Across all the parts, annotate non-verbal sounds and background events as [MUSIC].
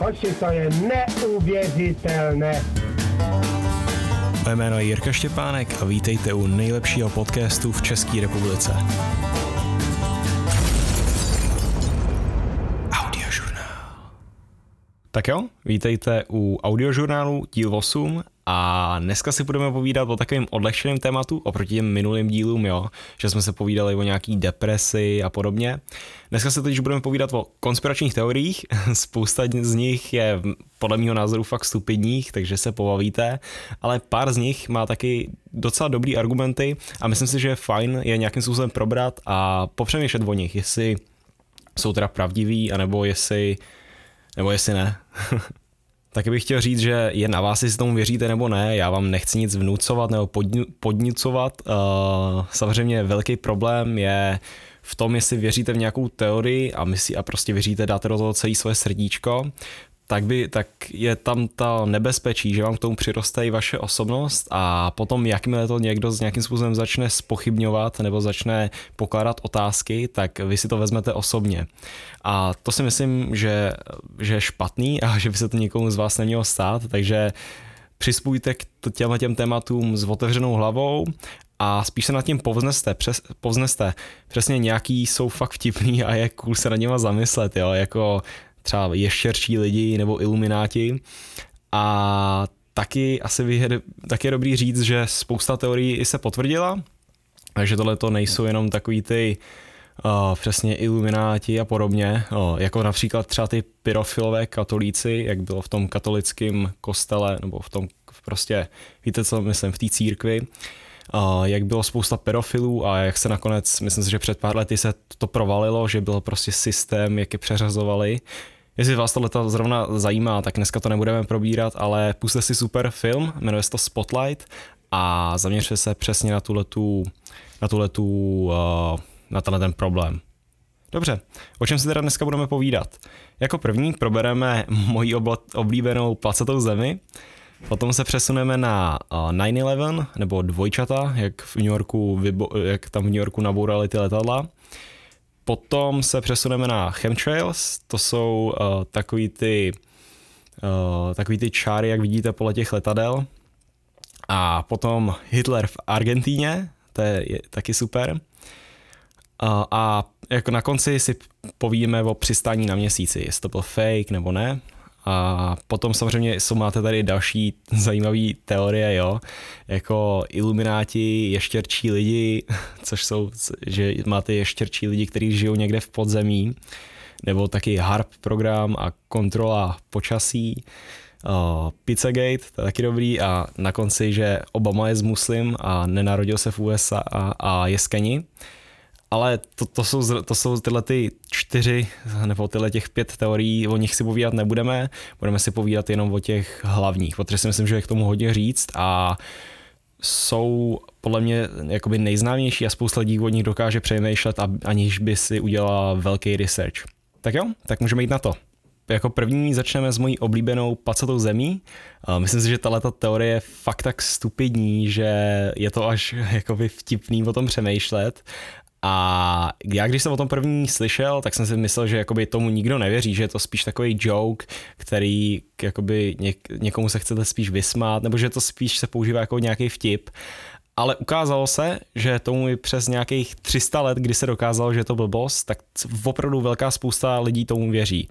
Hoši, to je neuvěřitelné. Moje jméno je Jirka Štěpánek a vítejte u nejlepšího podcastu v České republice. Tak jo, vítejte u audiožurnálu díl 8 a dneska si budeme povídat o takovém odlehčeném tématu oproti těm minulým dílům, jo, že jsme se povídali o nějaký depresi a podobně. Dneska se totiž budeme povídat o konspiračních teoriích, [LAUGHS] spousta z nich je podle mého názoru fakt stupidních, takže se pobavíte, ale pár z nich má taky docela dobrý argumenty a myslím si, že je fajn je nějakým způsobem probrat a popřemýšlet o nich, jestli jsou teda pravdiví, anebo jestli, nebo jestli ne. [LAUGHS] Taky bych chtěl říct, že je na vás, jestli tomu věříte nebo ne. Já vám nechci nic vnucovat nebo podnicovat. Uh, samozřejmě velký problém je v tom, jestli věříte v nějakou teorii a, myslí, a prostě věříte, dáte do toho celé svoje srdíčko, tak, by, tak je tam ta nebezpečí, že vám k tomu přiroste i vaše osobnost a potom jakmile to někdo s nějakým způsobem začne spochybňovat nebo začne pokládat otázky, tak vy si to vezmete osobně. A to si myslím, že, že je špatný a že by se to nikomu z vás nemělo stát, takže přispůjte k těmhle těm tématům s otevřenou hlavou a spíš se nad tím povzneste, přes, povzneste. Přesně nějaký jsou fakt vtipný a je cool se nad něma zamyslet, jo, jako třeba ještěrčí lidi nebo ilumináti. A taky asi je, taky je dobrý říct, že spousta teorií i se potvrdila, takže tohle to nejsou jenom takový ty uh, přesně ilumináti a podobně, uh, jako například třeba ty pyrofilové katolíci, jak bylo v tom katolickém kostele, nebo v tom prostě, víte co myslím, v té církvi, jak bylo spousta pedofilů a jak se nakonec, myslím si, že před pár lety se to provalilo, že byl prostě systém, jak je přeřazovali. Jestli vás tohle zrovna zajímá, tak dneska to nebudeme probírat, ale puste si super film, jmenuje se to Spotlight a zaměřte se přesně na tuhletu, na tuhletu, uh, na tenhle ten problém. Dobře, o čem si teda dneska budeme povídat? Jako první probereme moji oblíbenou placetou zemi, Potom se přesuneme na 9-11, nebo dvojčata, jak, v New Yorku, jak tam v New Yorku nabourali ty letadla. Potom se přesuneme na chemtrails, to jsou uh, takový ty uh, takový ty čáry, jak vidíte podle těch letadel. A potom Hitler v Argentíně, to je, je taky super. Uh, a jako na konci si povíme o přistání na měsíci, jestli to byl fake nebo ne. A potom samozřejmě jsou, máte tady další zajímavé teorie, jo, jako ilumináti, ještěrčí lidi, [LAUGHS] což jsou, že máte ještěrčí lidi, kteří žijou někde v podzemí, nebo taky HARP program a kontrola počasí, uh, Pizzagate, to je taky dobrý a na konci, že Obama je z muslim a nenarodil se v USA a, a je skeni ale to, to, jsou, to jsou tyhle ty čtyři, nebo tyhle těch pět teorií, o nich si povídat nebudeme, budeme si povídat jenom o těch hlavních, protože si myslím, že je k tomu hodně říct a jsou podle mě jakoby nejznámější a spousta lidí o nich dokáže přemýšlet, aniž by si udělala velký research. Tak jo, tak můžeme jít na to. Jako první začneme s mojí oblíbenou pacatou zemí. Myslím si, že tato teorie je fakt tak stupidní, že je to až [LAUGHS] jakoby vtipný o tom přemýšlet a já když jsem o tom první slyšel, tak jsem si myslel, že jakoby tomu nikdo nevěří, že je to spíš takový joke, který jakoby něk, někomu se chcete spíš vysmát, nebo že to spíš se používá jako nějaký vtip. Ale ukázalo se, že tomu i přes nějakých 300 let, kdy se dokázalo, že to byl boss, tak opravdu velká spousta lidí tomu věří.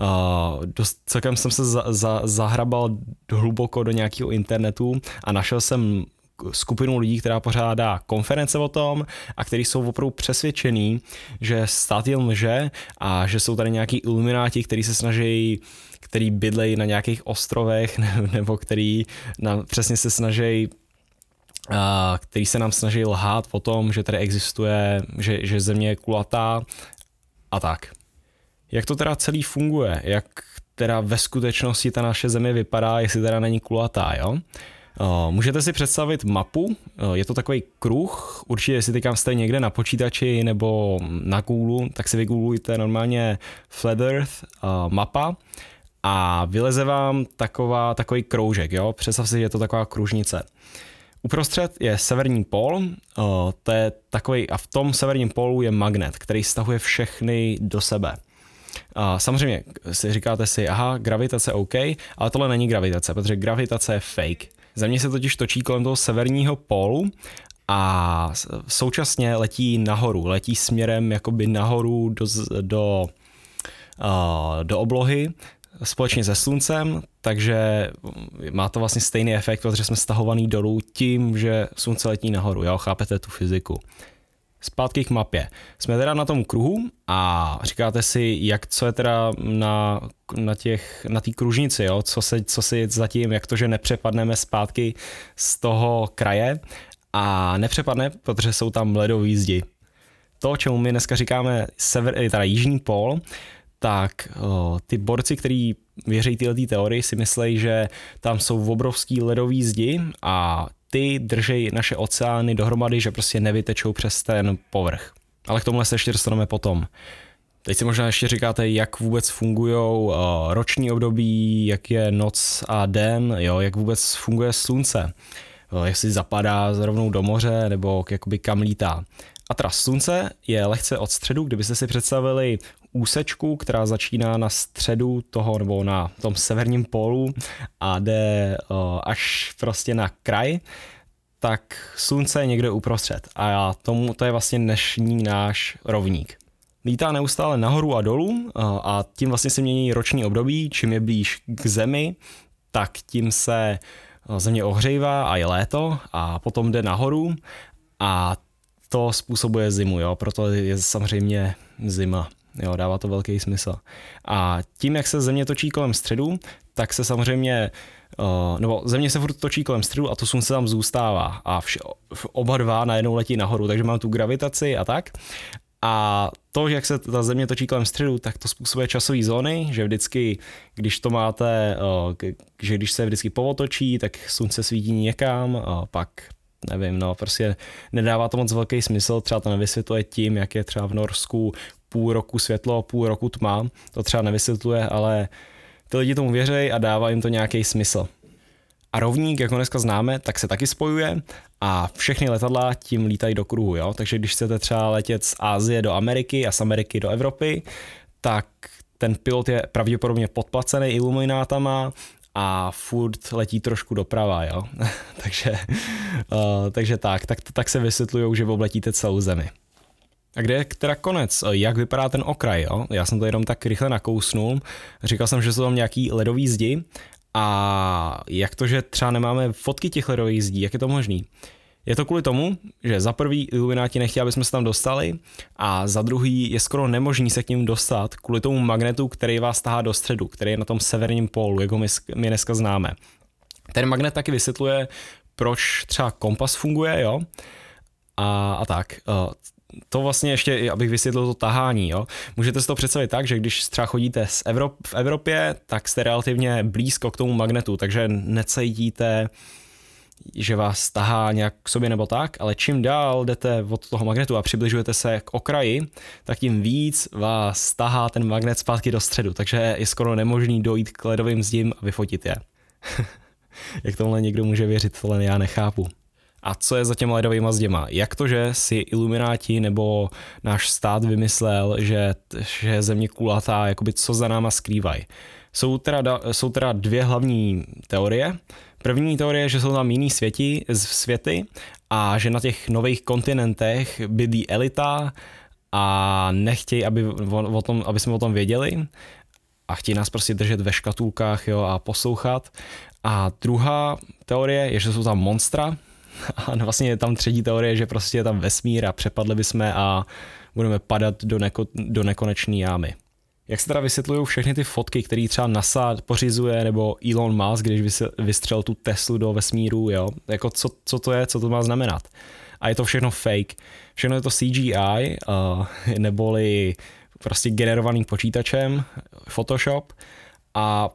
Uh, dost, celkem jsem se za, za, zahrabal hluboko do nějakého internetu a našel jsem skupinu lidí, která pořádá konference o tom a kteří jsou opravdu přesvědčený, že stát jen lže a že jsou tady nějaký ilumináti, kteří se snaží který bydlejí na nějakých ostrovech [LAUGHS] nebo který na, přesně se snaží který se nám snaží lhát o tom, že tady existuje, že, že země je kulatá a tak. Jak to teda celý funguje? Jak teda ve skutečnosti ta naše země vypadá, jestli teda není kulatá, jo? Můžete si představit mapu, eh, je to takový kruh, určitě jestli teďka jste někde na počítači nebo na Google, tak si vygooglujte normálně Flat Earth eh, mapa a vyleze vám taková, takový kroužek, jo? představ si, že je to taková kružnice. Uprostřed je severní pól, to je takový, a v tom severním pólu je magnet, který stahuje všechny do sebe. A samozřejmě si říkáte si, aha, gravitace OK, ale tohle není gravitace, protože gravitace je fake. Země se totiž točí kolem toho severního pólu a současně letí nahoru, letí směrem jakoby nahoru do, do, do oblohy společně se sluncem, takže má to vlastně stejný efekt, protože jsme stahovaný dolů tím, že slunce letí nahoru, jo, chápete tu fyziku. Zpátky k mapě. Jsme teda na tom kruhu a říkáte si, jak co je teda na, na těch, na té kružnici, jo? Co, se, co si zatím, jak to, že nepřepadneme zpátky z toho kraje a nepřepadne, protože jsou tam ledové zdi. To, čemu my dneska říkáme sever, teda jižní pól, tak o, ty borci, kteří věří tyhle teorii, si myslejí, že tam jsou obrovský ledový zdi a ty držej naše oceány dohromady, že prostě nevytečou přes ten povrch. Ale k tomuhle se ještě dostaneme potom. Teď si možná ještě říkáte, jak vůbec fungují uh, roční období, jak je noc a den, jo, jak vůbec funguje slunce, uh, jestli zapadá rovnou do moře nebo jakoby kam lítá. A teda slunce je lehce od středu, kdybyste si představili úsečku, která začíná na středu toho nebo na tom severním pólu a jde uh, až prostě na kraj, tak slunce je někde uprostřed a tomu to je vlastně dnešní náš rovník. Lítá neustále nahoru a dolů uh, a tím vlastně se mění roční období, čím je blíž k zemi, tak tím se uh, země ohřejvá a je léto a potom jde nahoru a to způsobuje zimu, jo, proto je samozřejmě zima. Jo, dává to velký smysl. A tím, jak se země točí kolem středu, tak se samozřejmě, uh, nebo země se furt točí kolem středu a to slunce tam zůstává a vš, oba dva najednou letí nahoru, takže mám tu gravitaci a tak. A to, jak se ta země točí kolem středu, tak to způsobuje časové zóny, že vždycky, když to máte, uh, že když se vždycky povotočí, tak slunce svítí někam, uh, pak nevím, no prostě nedává to moc velký smysl, třeba to nevysvětluje tím, jak je třeba v Norsku půl roku světlo, půl roku tma, to třeba nevysvětluje, ale ty lidi tomu věří a dává jim to nějaký smysl. A rovník, jak ho dneska známe, tak se taky spojuje a všechny letadla tím lítají do kruhu, jo? takže když chcete třeba letět z Ázie do Ameriky a z Ameriky do Evropy, tak ten pilot je pravděpodobně podplacený iluminátama a furt letí trošku doprava, jo. [LAUGHS] takže, uh, takže tak, tak, tak se vysvětlují, že obletíte celou zemi. A kde je teda konec? Jak vypadá ten okraj? Jo? Já jsem to jenom tak rychle nakousnul. Říkal jsem, že jsou tam nějaký ledový zdi. A jak to, že třeba nemáme fotky těch ledových zdí? Jak je to možný? Je to kvůli tomu, že za prvý ilumináti nechtějí, aby jsme se tam dostali a za druhý je skoro nemožný se k ním dostat kvůli tomu magnetu, který vás tahá do středu, který je na tom severním pólu, jak ho my, my dneska známe. Ten magnet taky vysvětluje, proč třeba kompas funguje, jo? A, a tak to vlastně ještě, abych vysvětlil to tahání, jo. Můžete si to představit tak, že když třeba chodíte z Evrop, v Evropě, tak jste relativně blízko k tomu magnetu, takže necítíte, že vás tahá nějak k sobě nebo tak, ale čím dál jdete od toho magnetu a přibližujete se k okraji, tak tím víc vás tahá ten magnet zpátky do středu, takže je skoro nemožný dojít k ledovým zdím a vyfotit je. [LAUGHS] Jak tohle někdo může věřit, tohle já nechápu. A co je za těma ledovými zděma? Jak to, že si ilumináti nebo náš stát vymyslel, že, že země kulatá, jakoby co za náma skrývají? Jsou teda, jsou teda dvě hlavní teorie. První teorie je, že jsou tam jiný světi, světy a že na těch nových kontinentech bydlí elita a nechtějí, aby, o tom, aby jsme o tom věděli a chtějí nás prostě držet ve škatulkách jo, a poslouchat. A druhá teorie je, že jsou tam monstra, [LAUGHS] A vlastně je tam třetí teorie, že prostě je tam vesmír a přepadli bychom a budeme padat do, neko, do nekonečné jámy. Jak se teda vysvětlují všechny ty fotky, které třeba NASA pořizuje, nebo Elon Musk, když vystřel tu Teslu do vesmíru, jo? Jako co, co to je, co to má znamenat? A je to všechno fake. Všechno je to CGI, uh, neboli prostě generovaný počítačem, Photoshop a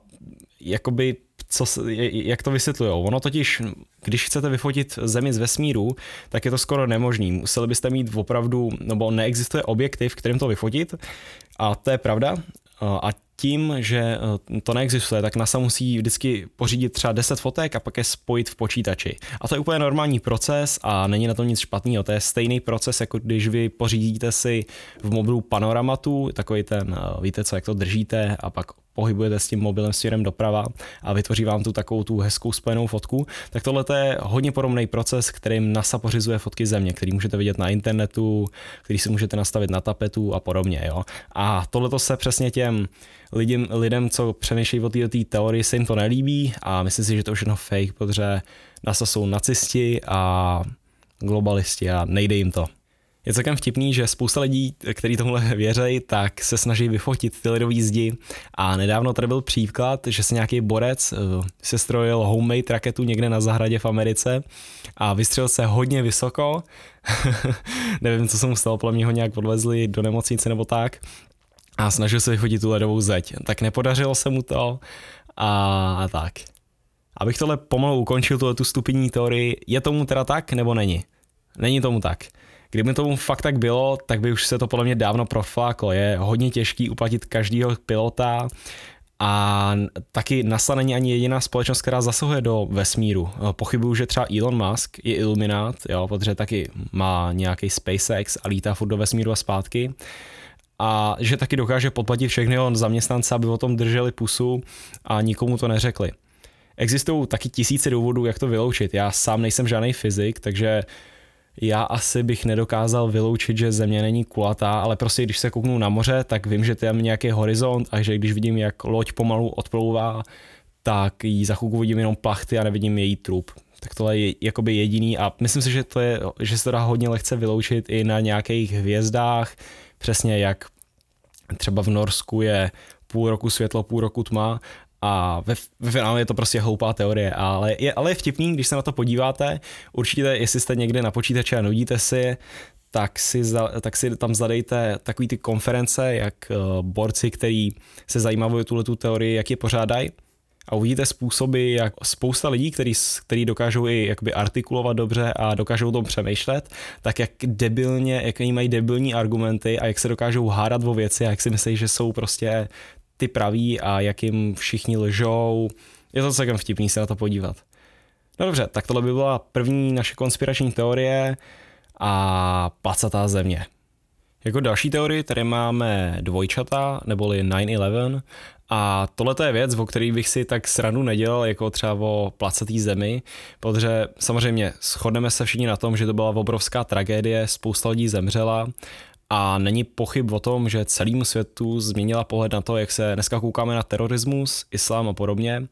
jakoby co, jak to vysvětlují. Ono totiž, když chcete vyfotit Zemi z vesmíru, tak je to skoro nemožný. Museli byste mít opravdu, nebo neexistuje objektiv, kterým to vyfotit a to je pravda. A tím, že eh, to neexistuje, tak NASA musí vždycky pořídit třeba 10 fotek a pak je spojit v počítači. A to je úplně normální proces a není na tom nic špatného. To je stejný proces, jako když vy pořídíte si v mobilu panoramatu, takový ten, eh, víte co, jak to držíte a pak pohybujete s tím mobilem směrem doprava a vytvoří vám tu takovou tu hezkou spojenou fotku, tak tohle je hodně podobný proces, kterým NASA pořizuje fotky země, který můžete vidět na internetu, který si můžete nastavit na tapetu a podobně. Jo? A tohle se přesně těm lidem, lidem co přemýšlejí o této teorii, se jim to nelíbí a myslím si, že to všechno fake, protože NASA jsou nacisti a globalisti a nejde jim to. Je celkem vtipný, že spousta lidí, kteří tomuhle věří, tak se snaží vyfotit ty lidové zdi a nedávno tady byl příklad, že se nějaký borec uh, sestrojil homemade raketu někde na zahradě v Americe a vystřelil se hodně vysoko. [LAUGHS] Nevím, co se mu stalo, podle mě ho nějak odvezli do nemocnice nebo tak a snažil se vyfotit tu ledovou zeď. Tak nepodařilo se mu to a tak. Abych tohle pomalu ukončil, tuhle tu stupidní teorii, je tomu teda tak nebo není? Není tomu tak. Kdyby tomu fakt tak bylo, tak by už se to podle mě dávno profláklo. Je hodně těžký uplatit každého pilota a taky NASA není ani jediná společnost, která zasahuje do vesmíru. Pochybuju, že třeba Elon Musk je iluminát, jo, protože taky má nějaký SpaceX a lítá furt do vesmíru a zpátky a že taky dokáže podplatit všechny jeho zaměstnance, aby o tom drželi pusu a nikomu to neřekli. Existují taky tisíce důvodů, jak to vyloučit. Já sám nejsem žádný fyzik, takže já asi bych nedokázal vyloučit, že země není kulatá, ale prostě když se kouknu na moře, tak vím, že tam je nějaký horizont a že když vidím, jak loď pomalu odplouvá, tak jí za chvilku vidím jenom plachty a nevidím její trup. Tak tohle je jakoby jediný a myslím si, že, to je, že se to dá hodně lehce vyloučit i na nějakých hvězdách, přesně jak třeba v Norsku je půl roku světlo, půl roku tma a ve, ve finále je to prostě hloupá teorie, ale je, ale je vtipný, když se na to podíváte, určitě, jestli jste někde na počítači a nudíte si, tak si, tak si tam zadejte takový ty konference, jak uh, borci, který se zajímají o tuhle tu teorii, jak je pořádají. A uvidíte způsoby, jak spousta lidí, který, který dokážou i jakoby artikulovat dobře a dokážou o tom přemýšlet, tak jak debilně, jak mají debilní argumenty a jak se dokážou hádat o věci a jak si myslí, že jsou prostě ty praví a jak jim všichni lžou. Je to celkem vtipný se na to podívat. No dobře, tak tohle by byla první naše konspirační teorie a placatá země. Jako další teorii tady máme dvojčata, neboli 9-11 a tohle je věc, o který bych si tak sranu nedělal, jako třeba o placatý zemi, protože samozřejmě shodneme se všichni na tom, že to byla obrovská tragédie, spousta lidí zemřela a není pochyb o tom, že celému světu změnila pohled na to, jak se dneska koukáme na terorismus, islám a podobně.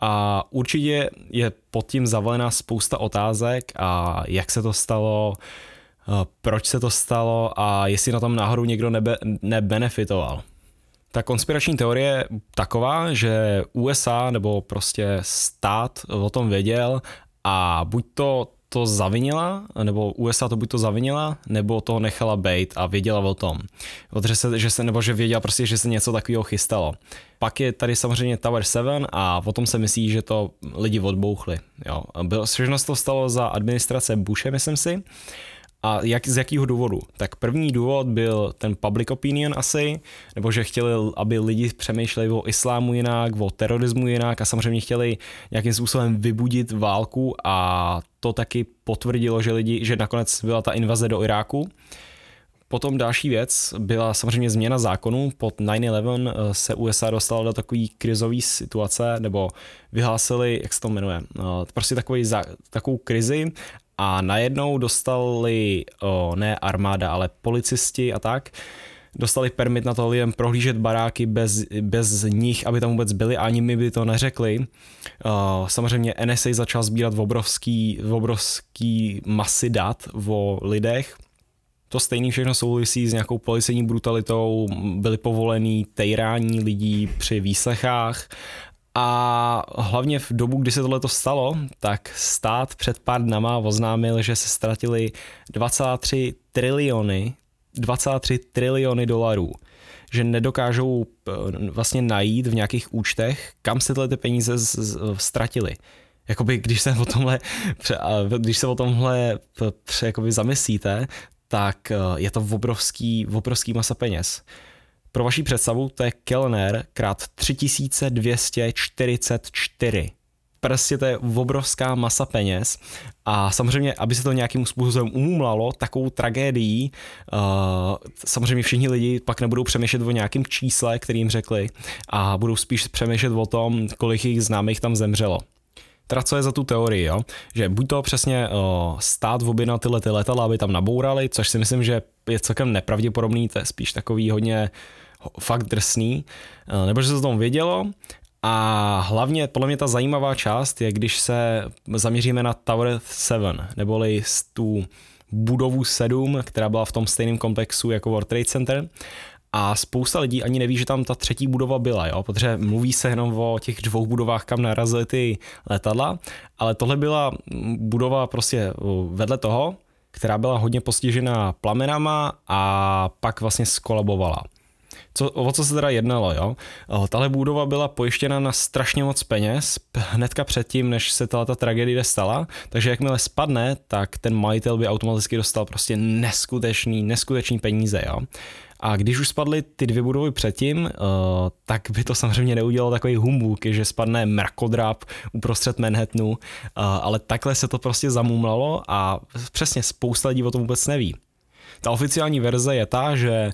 A určitě je pod tím zavalená spousta otázek a jak se to stalo, proč se to stalo a jestli na tom náhodou někdo nebe, nebenefitoval. Ta konspirační teorie je taková, že USA nebo prostě stát o tom věděl a buď to to zavinila, nebo USA to buď to zavinila, nebo to nechala být a věděla o tom. Protože se, že se, nebo že věděla prostě, že se něco takového chystalo. Pak je tady samozřejmě Tower 7 a o tom se myslí, že to lidi odbouchli. Jo. Bylo, všechno to stalo za administrace Bushe, myslím si. A jak, z jakého důvodu? Tak první důvod byl ten public opinion asi, nebo že chtěli, aby lidi přemýšleli o islámu jinak, o terorismu jinak a samozřejmě chtěli nějakým způsobem vybudit válku a to taky potvrdilo, že lidi, že nakonec byla ta invaze do Iráku. Potom další věc byla samozřejmě změna zákonů. Pod 9-11 eh, se USA dostala do takové krizové situace, nebo vyhlásili, jak se to jmenuje, eh, prostě takový, takovou krizi a najednou dostali, o, ne armáda, ale policisti a tak, dostali permit na to lidem prohlížet baráky bez, bez nich, aby tam vůbec byli, ani mi by to neřekli. Uh, samozřejmě NSA začal sbírat obrovský, obrovský masy dat o lidech. To stejný všechno souvisí s nějakou policejní brutalitou, byly povolený tejrání lidí při výslechách a hlavně v dobu, kdy se tohle stalo, tak stát před pár dnama oznámil, že se ztratili 23 triliony, 23 triliony dolarů že nedokážou eh, vlastně najít v nějakých účtech, kam se tyhle ty peníze ztratily. Jakoby, když se o tomhle, když se o tomhle jakoby zamyslíte, tak eh, je to obrovský, obrovský masa peněz. Pro vaši představu, to je Kellner krát 3244 prostě to je obrovská masa peněz a samozřejmě, aby se to nějakým způsobem umumlalo, takovou tragédií, uh, samozřejmě všichni lidi pak nebudou přemýšlet o nějakém čísle, který jim řekli a budou spíš přemýšlet o tom, kolik jich známých tam zemřelo. Teda co je za tu teorii, jo? že buď to přesně uh, stát objednal tyhle ty letadla, aby tam nabourali, což si myslím, že je celkem nepravděpodobný, to je spíš takový hodně fakt drsný, uh, nebo že se to tom vědělo, a hlavně podle mě ta zajímavá část je, když se zaměříme na Tower 7, neboli tu budovu 7, která byla v tom stejném komplexu jako World Trade Center. A spousta lidí ani neví, že tam ta třetí budova byla, jo? protože mluví se jenom o těch dvou budovách, kam narazily ty letadla, ale tohle byla budova prostě vedle toho, která byla hodně postižená plamenama a pak vlastně skolabovala. Co, o co se teda jednalo, jo? Tahle budova byla pojištěna na strašně moc peněz hnedka předtím, než se tato tragédie stala, takže jakmile spadne, tak ten majitel by automaticky dostal prostě neskutečný, neskutečný peníze, jo? A když už spadly ty dvě budovy předtím, tak by to samozřejmě neudělalo takový humbuk, že spadne mrakodrap uprostřed Manhattanu, ale takhle se to prostě zamumlalo a přesně spousta lidí o tom vůbec neví. Ta oficiální verze je ta, že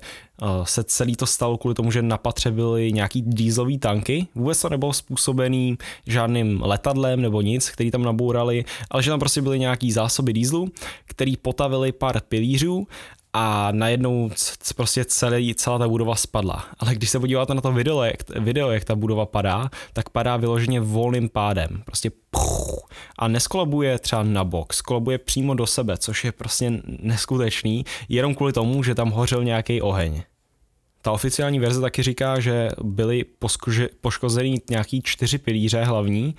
se celý to stalo kvůli tomu, že na patře byly nějaký dýzlový tanky. Vůbec to nebylo způsobený žádným letadlem nebo nic, který tam nabourali, ale že tam prostě byly nějaký zásoby dýzlu, který potavili pár pilířů a najednou prostě celý, celá ta budova spadla. Ale když se podíváte na to video jak, video, jak ta budova padá, tak padá vyloženě volným pádem. Prostě puch, a neskolabuje třeba na bok, skolabuje přímo do sebe, což je prostě neskutečný, jenom kvůli tomu, že tam hořel nějaký oheň. Ta oficiální verze taky říká, že byly poškozeny nějaký čtyři pilíře hlavní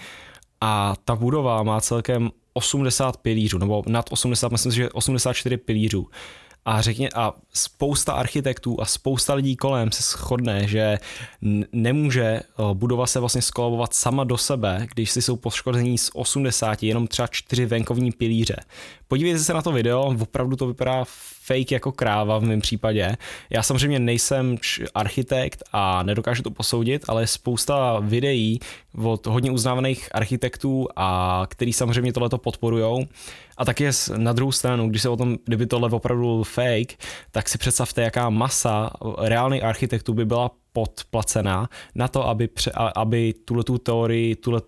a ta budova má celkem 80 pilířů, nebo nad 80, myslím si, že 84 pilířů. A řekně, a spousta architektů a spousta lidí kolem se shodne, že nemůže budova se vlastně skolabovat sama do sebe, když si jsou poškození z 80 jenom třeba čtyři venkovní pilíře. Podívejte se na to video, opravdu to vypadá fake jako kráva v mém případě. Já samozřejmě nejsem architekt a nedokážu to posoudit, ale spousta videí od hodně uznávaných architektů, a který samozřejmě tohleto podporujou. A taky na druhou stranu, když se o tom, kdyby tohle opravdu fake, tak si představte, jaká masa reálných architektů by byla podplacená na to, aby, pře, aby tuhle teorii, tuhle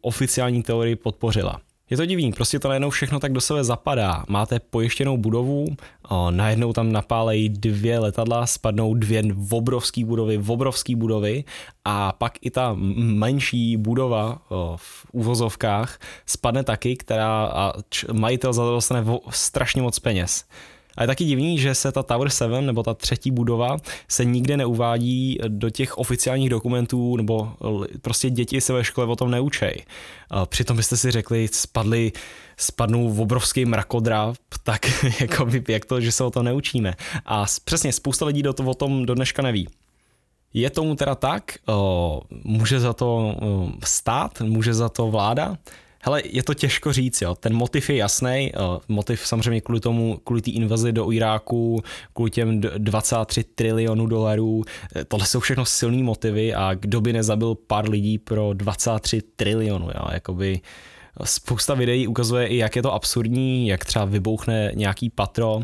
oficiální teorii podpořila. Je to divný, prostě to najednou všechno tak do sebe zapadá. Máte pojištěnou budovu, o, najednou tam napálejí dvě letadla, spadnou dvě obrovské budovy, obrovské budovy a pak i ta menší budova o, v úvozovkách spadne taky, která a č, majitel za to dostane strašně moc peněz. A je taky divný, že se ta Tower 7 nebo ta třetí budova se nikde neuvádí do těch oficiálních dokumentů nebo prostě děti se ve škole o tom neučej. Přitom byste si řekli, spadly, spadnou v obrovský mrakodrap, tak [LAUGHS] jako by, jak to, že se o to neučíme. A přesně spousta lidí do to, o tom do dneška neví. Je tomu teda tak, může za to stát, může za to vláda, Hele, je to těžko říct, jo. Ten motiv je jasný. Motiv samozřejmě kvůli tomu, kvůli té invazi do Iráku, kvůli těm 23 trilionů dolarů. E, tohle jsou všechno silné motivy a kdo by nezabil pár lidí pro 23 trilionů, jo. Jakoby Spousta videí ukazuje i, jak je to absurdní, jak třeba vybouchne nějaký patro uh,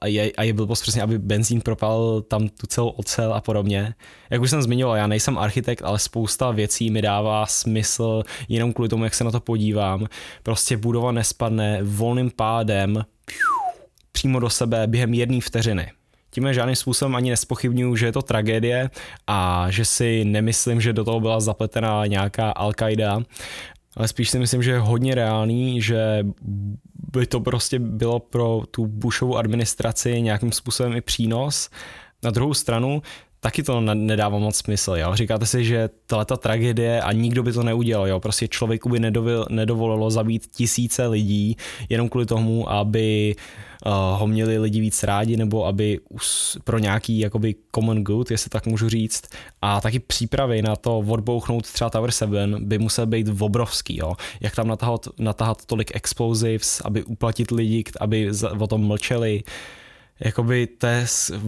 a je, a je blbost přesně, aby benzín propal tam tu celou ocel a podobně. Jak už jsem zmiňoval, já nejsem architekt, ale spousta věcí mi dává smysl jenom kvůli tomu, jak se na to podívám. Prostě budova nespadne volným pádem přímo do sebe během jedné vteřiny. Tím žádným způsobem ani nespochybnuju, že je to tragédie a že si nemyslím, že do toho byla zapletená nějaká Al-Qaida ale spíš si myslím, že je hodně reálný, že by to prostě bylo pro tu Bushovu administraci nějakým způsobem i přínos. Na druhou stranu, taky to nedává moc smysl. Jo? Říkáte si, že tato tragédie a nikdo by to neudělal. Jo? Prostě člověku by nedovolilo zabít tisíce lidí jenom kvůli tomu, aby uh, ho měli lidi víc rádi nebo aby pro nějaký jakoby common good, jestli tak můžu říct. A taky přípravy na to odbouchnout třeba Tower 7 by musel být obrovský. Jo? Jak tam natahat, natahat tolik explosives, aby uplatit lidi, aby o tom mlčeli jakoby to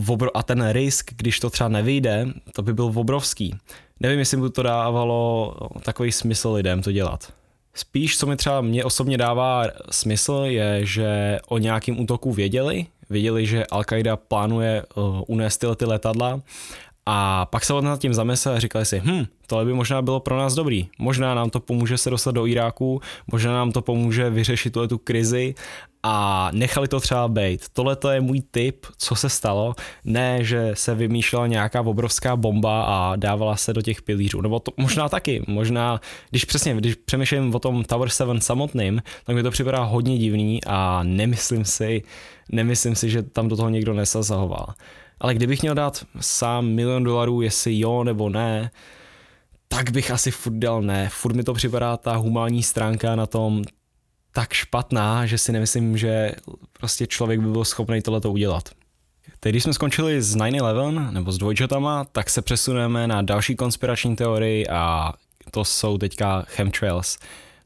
obro, a ten risk, když to třeba nevyjde, to by byl obrovský. Nevím, jestli by to dávalo takový smysl lidem to dělat. Spíš, co mi třeba mě osobně dává smysl, je, že o nějakém útoku věděli, věděli, že Al-Qaida plánuje uh, unést tyhle ty letadla. A pak se nad tím zamysleli a říkali si, hm, tohle by možná bylo pro nás dobrý. Možná nám to pomůže se dostat do Iráku, možná nám to pomůže vyřešit tu krizi a nechali to třeba být. Tohle to je můj tip, co se stalo. Ne, že se vymýšlela nějaká obrovská bomba a dávala se do těch pilířů. Nebo to možná taky. Možná, když přesně, když přemýšlím o tom Tower 7 samotným, tak mi to připadá hodně divný a nemyslím si, nemyslím si, že tam do toho někdo nesazahoval. Ale kdybych měl dát sám milion dolarů, jestli jo nebo ne, tak bych asi furt dal ne. Furt mi to připadá ta humánní stránka na tom tak špatná, že si nemyslím, že prostě člověk by byl schopný tohleto udělat. Teď, když jsme skončili s 9-11 nebo s dvojčatama, tak se přesuneme na další konspirační teorii a to jsou teďka chemtrails.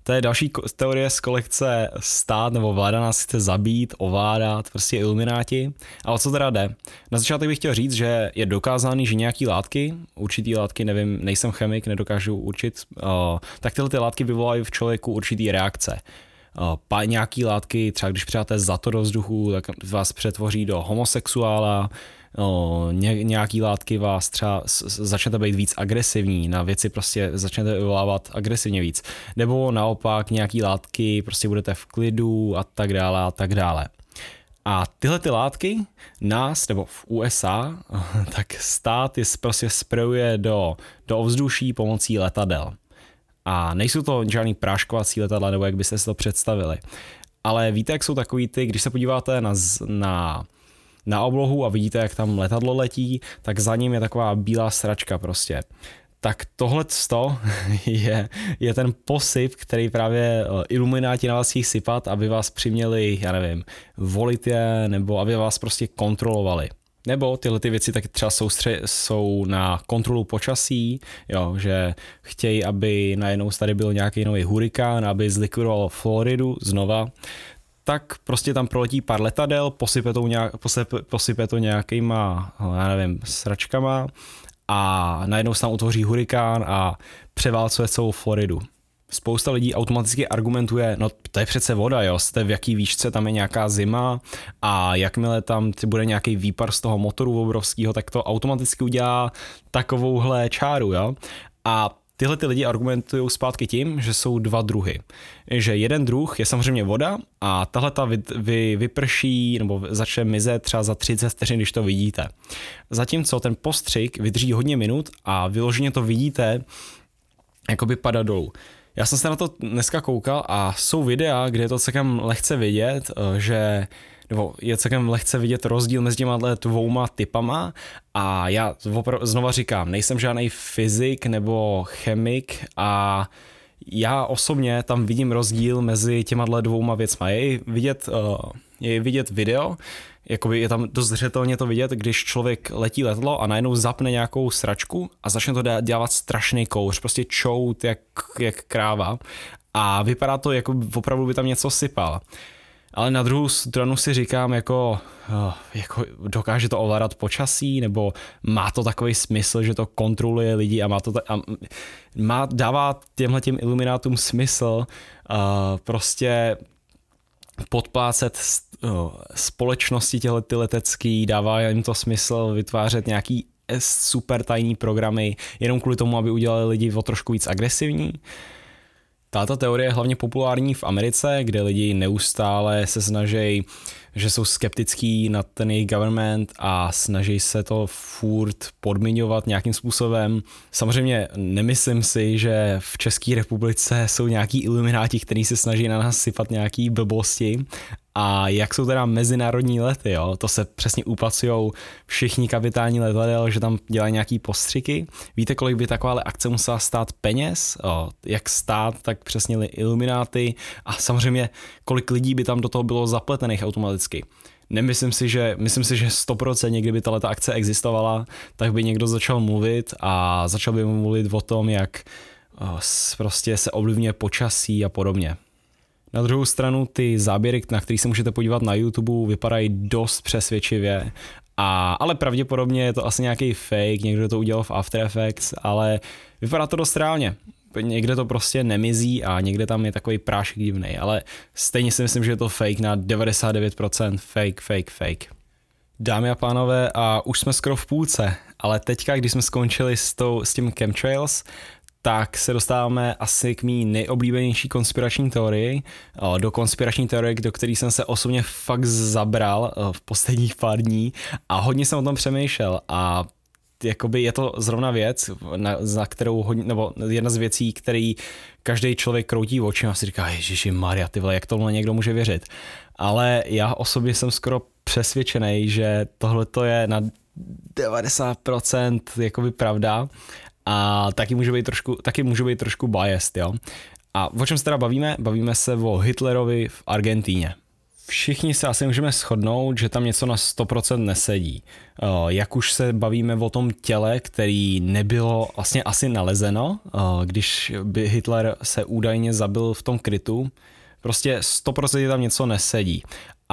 To je další teorie z kolekce stát nebo vláda nás chce zabít, ovládat, prostě ilumináti. A o co teda jde? Na začátek bych chtěl říct, že je dokázaný, že nějaký látky, určitý látky, nevím, nejsem chemik, nedokážu určit, uh, tak tyhle ty látky vyvolají v člověku určitý reakce. Uh, pa, nějaký látky, třeba když přijáte za to do vzduchu, tak vás přetvoří do homosexuála, o, ně, nějaký látky vás třeba začnete být víc agresivní, na věci prostě začnete vyvolávat agresivně víc. Nebo naopak nějaký látky prostě budete v klidu a tak dále a tak dále. A tyhle ty látky nás, nebo v USA, [LAUGHS] tak stát je prostě sprejuje do, do ovzduší pomocí letadel. A nejsou to žádný práškovací letadla, nebo jak byste si to představili. Ale víte, jak jsou takový ty, když se podíváte na, na na oblohu a vidíte, jak tam letadlo letí, tak za ním je taková bílá sračka prostě. Tak tohle [LAUGHS] je, je ten posyp, který právě eh, ilumináti na vás chtějí sypat, aby vás přiměli, já nevím, volit je, nebo aby vás prostě kontrolovali. Nebo tyhle ty věci tak třeba jsou, stře- jsou na kontrolu počasí, jo, že chtějí, aby najednou tady byl nějaký nový hurikán, aby zlikvidoval Floridu znova, tak prostě tam proletí pár letadel, posype to, nějak, posype, posype to nějakýma, já nevím, sračkama a najednou se tam utvoří hurikán a převálcuje celou Floridu. Spousta lidí automaticky argumentuje, no to je přece voda, jo, jste v jaký výšce, tam je nějaká zima a jakmile tam bude nějaký výpar z toho motoru obrovského, tak to automaticky udělá takovouhle čáru, jo. A Tyhle ty lidi argumentují zpátky tím, že jsou dva druhy. Že jeden druh je samozřejmě voda a tahle ta vy, vy, vyprší nebo začne mizet třeba za 30 vteřin, když to vidíte. Zatímco ten postřik vydrží hodně minut a vyloženě to vidíte jakoby padat dolů. Já jsem se na to dneska koukal a jsou videa, kde je to celkem lehce vidět, eh, že nebo je celkem lehce vidět rozdíl mezi těma dvouma typama a já znova říkám, nejsem žádný fyzik nebo chemik a já osobně tam vidím rozdíl mezi těma dvouma věcma. Je vidět, uh, je vidět video, jakoby je tam dost zřetelně to vidět, když člověk letí letadlo a najednou zapne nějakou sračku a začne to dělat strašný kouř, prostě čout jak, jak kráva a vypadá to, jako opravdu by tam něco sypal. Ale na druhou stranu si říkám, jako, eh, jako dokáže to ovládat počasí, nebo má to takový smysl, že to kontroluje lidi a má to a má, dává těmhle těm iluminátům smysl uh, prostě podplácet společnosti těhle ty letecký, dává jim to smysl vytvářet nějaký super tajní programy jenom kvůli tomu, aby udělali lidi o trošku víc agresivní. Uh, tato teorie je hlavně populární v Americe, kde lidi neustále se snaží, že jsou skeptický na ten jejich government a snaží se to furt podmiňovat nějakým způsobem. Samozřejmě nemyslím si, že v České republice jsou nějaký ilumináti, kteří se snaží na nás sypat nějaký blbosti, a jak jsou teda mezinárodní lety, jo? to se přesně upacují všichni kapitáni letadel, že tam dělají nějaký postřiky. Víte, kolik by taková akce musela stát peněz? Jo? Jak stát, tak přesně ilumináty a samozřejmě kolik lidí by tam do toho bylo zapletených automaticky. Nemyslím si, že, myslím si, že 100% kdyby tato akce existovala, tak by někdo začal mluvit a začal by mluvit o tom, jak prostě se ovlivňuje počasí a podobně. Na druhou stranu ty záběry, na které se můžete podívat na YouTube, vypadají dost přesvědčivě a, ale pravděpodobně je to asi nějaký fake, někdo to udělal v After Effects, ale vypadá to dost reálně. Někde to prostě nemizí a někde tam je takový prášek divný, ale stejně si myslím, že je to fake na 99% fake, fake, fake. Dámy a pánové, a už jsme skoro v půlce, ale teďka, když jsme skončili s, tou, s tím chemtrails, tak se dostáváme asi k mý nejoblíbenější konspirační teorii, do konspirační teorie, do které jsem se osobně fakt zabral v posledních pár dní a hodně jsem o tom přemýšlel a jakoby je to zrovna věc, na, za kterou hodně, nebo jedna z věcí, který každý člověk kroutí oči a si říká, ježiši Maria, ty vole, jak tohle někdo může věřit. Ale já osobně jsem skoro přesvědčený, že tohle to je na 90% jakoby pravda a taky může být trošku, taky může být trošku biased, jo. A o čem se teda bavíme? Bavíme se o Hitlerovi v Argentíně. Všichni se asi můžeme shodnout, že tam něco na 100% nesedí. Jak už se bavíme o tom těle, který nebylo vlastně asi nalezeno, když by Hitler se údajně zabil v tom krytu, prostě 100% tam něco nesedí.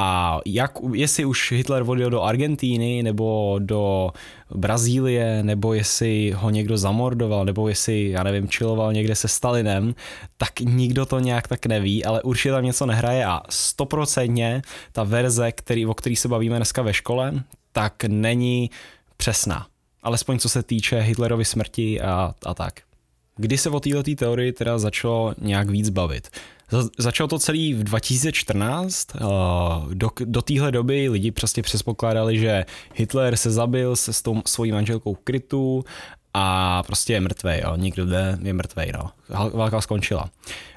A jak, jestli už Hitler vodil do Argentíny nebo do Brazílie, nebo jestli ho někdo zamordoval, nebo jestli, já nevím, čiloval někde se Stalinem, tak nikdo to nějak tak neví, ale určitě tam něco nehraje a stoprocentně ta verze, který, o který se bavíme dneska ve škole, tak není přesná. Alespoň co se týče Hitlerovy smrti a, a tak. Kdy se o této teorii teda začalo nějak víc bavit? Začalo to celý v 2014. Eh, do, do téhle doby lidi prostě předpokládali, že Hitler se zabil se s tou svojí manželkou krytu a prostě je mrtvej, jo. nikdo jde, je mrtvej, no. Válka skončila.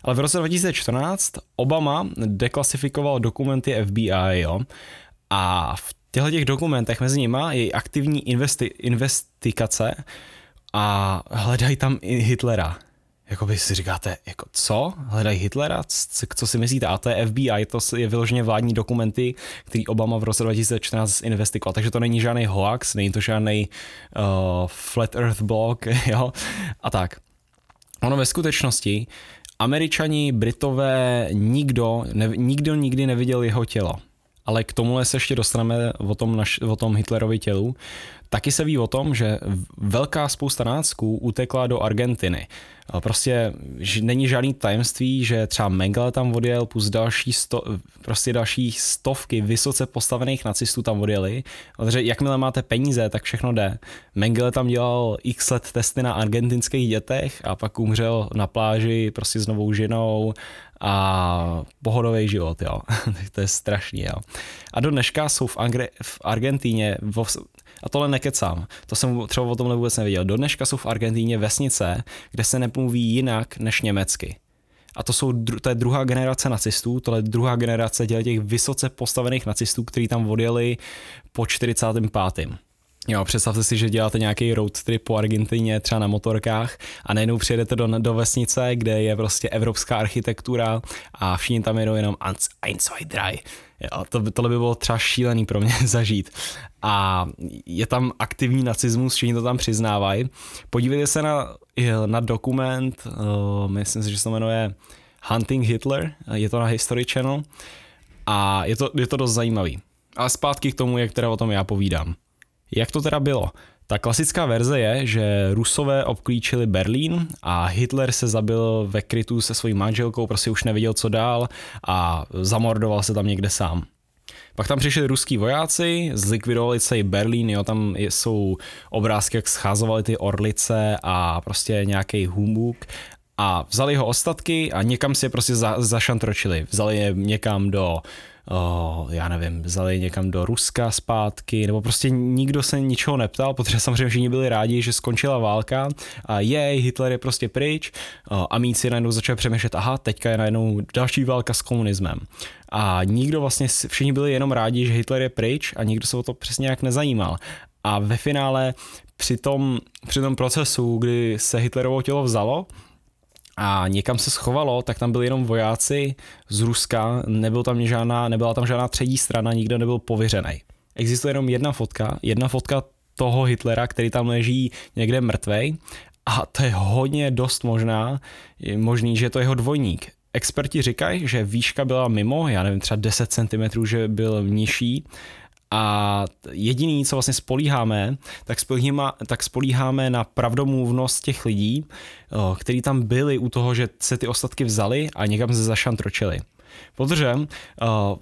Ale v roce 2014 Obama deklasifikoval dokumenty FBI, jo. A v těchto těch dokumentech mezi nimi je aktivní investi- investigace a hledají tam i Hitlera. Jakoby si říkáte, jako co? Hledají Hitlera? Co, si myslíte? A to je FBI, to je vyloženě vládní dokumenty, který Obama v roce 2014 investigoval. Takže to není žádný hoax, není to žádný uh, flat earth blog, [LAUGHS] jo? A tak. Ono ve skutečnosti Američani, Britové, nikdo, ne, nikdo nikdy neviděl jeho tělo. Ale k tomuhle se ještě dostaneme o tom, naš, o tom Hitlerovi tělu. Taky se ví o tom, že velká spousta nácků utekla do Argentiny. Prostě není žádný tajemství, že třeba Mengele tam odjel, plus další, sto, prostě další stovky vysoce postavených nacistů tam odjeli. Protože jakmile máte peníze, tak všechno jde. Mengele tam dělal x let testy na argentinských dětech a pak umřel na pláži prostě s novou ženou a pohodový život, jo. [LAUGHS] to je strašný, jo. A do dneška jsou v, Angre- v Argentíně, vo, a tohle nekecám, to jsem třeba o tomhle vůbec nevěděl, do dneška jsou v Argentíně vesnice, kde se nemluví jinak než německy. A to, jsou, to je druhá generace nacistů, tohle je druhá generace těch vysoce postavených nacistů, kteří tam odjeli po 45. Jo, představte si, že děláte nějaký road trip po Argentině, třeba na motorkách a najednou přijedete do, do vesnice, kde je prostě evropská architektura a všichni tam jedou jenom ein, zwei, drei. Jo, to, tohle by bylo třeba šílený pro mě [LAUGHS] zažít. A je tam aktivní nacismus, všichni to tam přiznávají. Podívejte se na, na dokument, uh, myslím si, že se to jmenuje Hunting Hitler, je to na History Channel a je to, je to dost zajímavý. A zpátky k tomu, jak teda o tom já povídám. Jak to teda bylo? Ta klasická verze je, že Rusové obklíčili Berlín a Hitler se zabil ve krytu se svojí manželkou, prostě už neviděl co dál a zamordoval se tam někde sám. Pak tam přišli ruský vojáci, zlikvidovali celý Berlín, jo, tam jsou obrázky, jak scházovali ty orlice a prostě nějaký humbuk a vzali jeho ostatky a někam si je prostě za, zašantročili. Vzali je někam do oh, já nevím, vzali někam do Ruska zpátky, nebo prostě nikdo se ničeho neptal, protože samozřejmě všichni byli rádi, že skončila válka a jej, Hitler je prostě pryč oh, a míci najednou začali přemýšlet, aha, teďka je najednou další válka s komunismem. A nikdo vlastně, všichni byli jenom rádi, že Hitler je pryč a nikdo se o to přesně jak nezajímal. A ve finále při tom, při tom procesu, kdy se Hitlerovo tělo vzalo, a někam se schovalo, tak tam byli jenom vojáci z Ruska, nebyl tam žádná, nebyla tam žádná třetí strana, nikdo nebyl pověřený. Existuje jenom jedna fotka, jedna fotka toho Hitlera, který tam leží někde mrtvej a to je hodně dost možná, je možný, že je to jeho dvojník. experti říkají, že výška byla mimo, já nevím, třeba 10 cm, že byl nižší, a jediný, co vlastně spolíháme, tak spolíháme, tak spolíháme na pravdomluvnost těch lidí, kteří tam byli u toho, že se ty ostatky vzali a někam se zašantročili. Protože uh,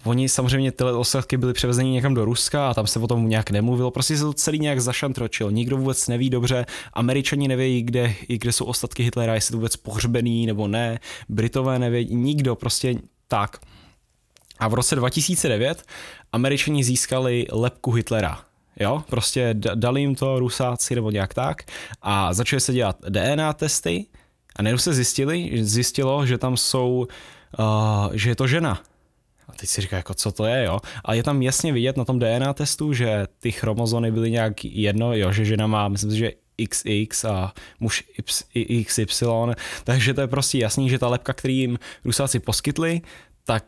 oni samozřejmě tyhle ostatky byly převezeny někam do Ruska a tam se o tom nějak nemluvilo, prostě se to celý nějak zašantročil. Nikdo vůbec neví dobře, američani nevědí, kde, kde jsou ostatky Hitlera, jestli to vůbec pohřbený nebo ne, Britové nevědí, nikdo, prostě tak. A v roce 2009 američani získali lepku Hitlera. Jo, prostě dali jim to rusáci nebo nějak tak a začali se dělat DNA testy a najednou se zjistili, zjistilo, že tam jsou, uh, že je to žena. A teď si říká, jako co to je, jo. A je tam jasně vidět na tom DNA testu, že ty chromozony byly nějak jedno, jo, že žena má, myslím si, že XX a muž XY, takže to je prostě jasný, že ta lepka, který jim Rusáci poskytli, tak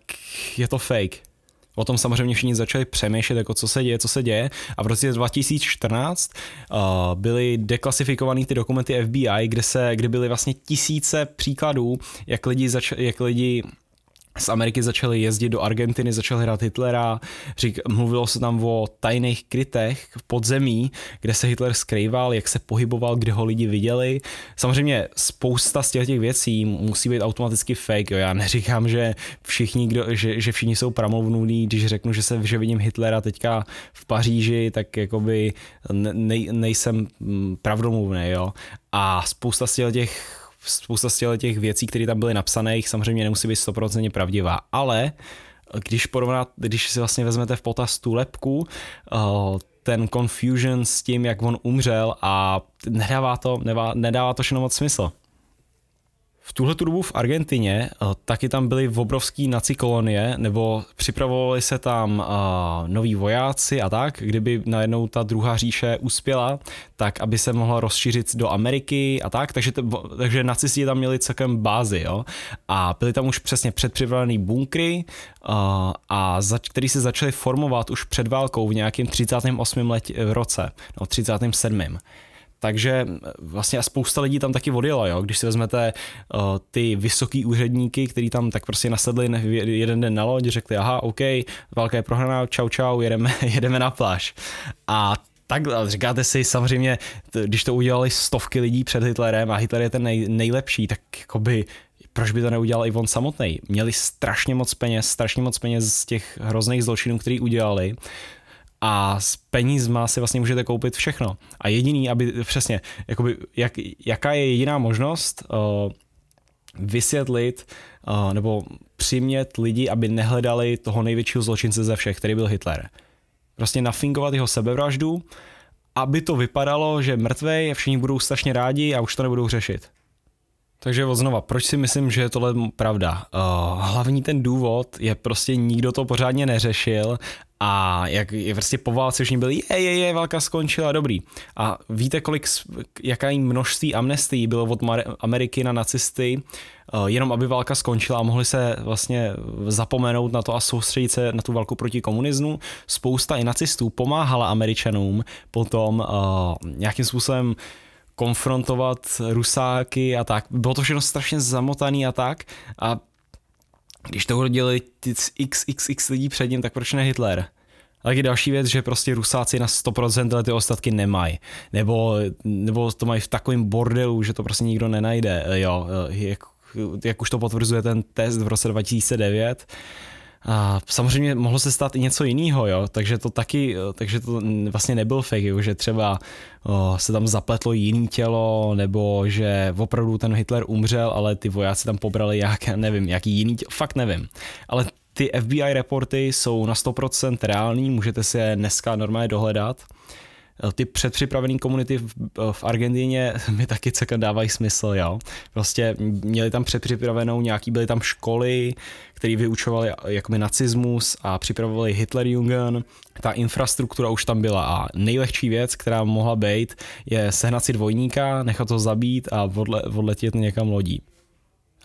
je to fake. O tom samozřejmě všichni začali přemýšlet, jako co se děje, co se děje. A v roce 2014 uh, byly deklasifikované ty dokumenty FBI, kde, se, kde byly vlastně tisíce příkladů, jak lidi, zač- jak lidi z Ameriky začali jezdit do Argentiny, začali hrát Hitlera, řík, mluvilo se tam o tajných krytech v podzemí, kde se Hitler skrýval, jak se pohyboval, kde ho lidi viděli. Samozřejmě spousta z těch věcí musí být automaticky fake, jo. já neříkám, že všichni, kdo, že, že všichni jsou pramluvní, když řeknu, že se že vidím Hitlera teďka v Paříži, tak jakoby ne, nejsem mm, pravdomluvný, jo. A spousta z těch spousta z těch věcí, které tam byly napsané, jich samozřejmě nemusí být 100% pravdivá, ale když porovnat, když si vlastně vezmete v potaz tu lepku, eh, ten confusion s tím, jak on umřel a nedává to, nedává, nedává to všechno moc smysl. V tuhle dobu v Argentině eh, taky tam byly obrovský naci kolonie, nebo připravovali se tam uh, noví vojáci a tak, kdyby najednou ta druhá říše uspěla, tak aby se mohla rozšířit do Ameriky a tak, takže, to, takže nacisti tam měli celkem bázy, jo, a byly tam už přesně předpřipravený bunkry, uh, a za, který se začaly formovat už před válkou v nějakém 38. Let, roce, no 37 takže vlastně spousta lidí tam taky odjela, jo? když si vezmete uh, ty vysoký úředníky, kteří tam tak prostě nasedli jeden den na loď, řekli, aha, OK, je prohraná, čau čau, jedeme, [LAUGHS] jedeme na pláž. A tak říkáte si samozřejmě, když to udělali stovky lidí před Hitlerem a Hitler je ten nej, nejlepší, tak jakoby proč by to neudělal i on samotný? Měli strašně moc peněz, strašně moc peněz z těch hrozných zločinů, který udělali a s penízma si vlastně můžete koupit všechno. A jediný, aby přesně, jakoby, jak, jaká je jediná možnost uh, vysvětlit uh, nebo přimět lidi, aby nehledali toho největšího zločince ze všech, který byl Hitler. Prostě nafingovat jeho sebevraždu, aby to vypadalo, že mrtvej, všichni budou strašně rádi a už to nebudou řešit. Takže znova, proč si myslím, že je tohle pravda? Uh, hlavní ten důvod je prostě nikdo to pořádně neřešil a jak je prostě po válce všichni byli, je, je, je, válka skončila, dobrý. A víte, kolik, jaká množství amnestí bylo od Ameriky na nacisty, uh, jenom aby válka skončila a mohli se vlastně zapomenout na to a soustředit se na tu válku proti komunismu. Spousta i nacistů pomáhala Američanům potom uh, nějakým způsobem konfrontovat rusáky a tak. Bylo to všechno strašně zamotaný a tak a když to dělali ty xxx lidí před ním, tak proč ne Hitler? A taky další věc, že prostě Rusáci na 100% ty ostatky nemají. Nebo, nebo to mají v takovém bordelu, že to prostě nikdo nenajde. Jo, jak, jak už to potvrzuje ten test v roce 2009, a samozřejmě mohlo se stát i něco jiného, jo, takže to taky, takže to vlastně nebyl fake, jo, že třeba o, se tam zapletlo jiný tělo, nebo že opravdu ten Hitler umřel, ale ty vojáci tam pobrali jak, nevím, jaký jiný tělo, fakt nevím. Ale ty FBI reporty jsou na 100% reální, můžete si je dneska normálně dohledat. Eh, ty předpřipravené komunity v, eh, v Argentině [LAUGHS] mi taky celkem dávají smysl, jo. Prostě měli tam předpřipravenou nějaký, byly tam školy, které vyučovaly jakoby nacismus a připravovali Hitlerjugend. Ta infrastruktura už tam byla a nejlehčí věc, která mohla být, je sehnat si dvojníka, nechat ho zabít a odle, odletět někam lodí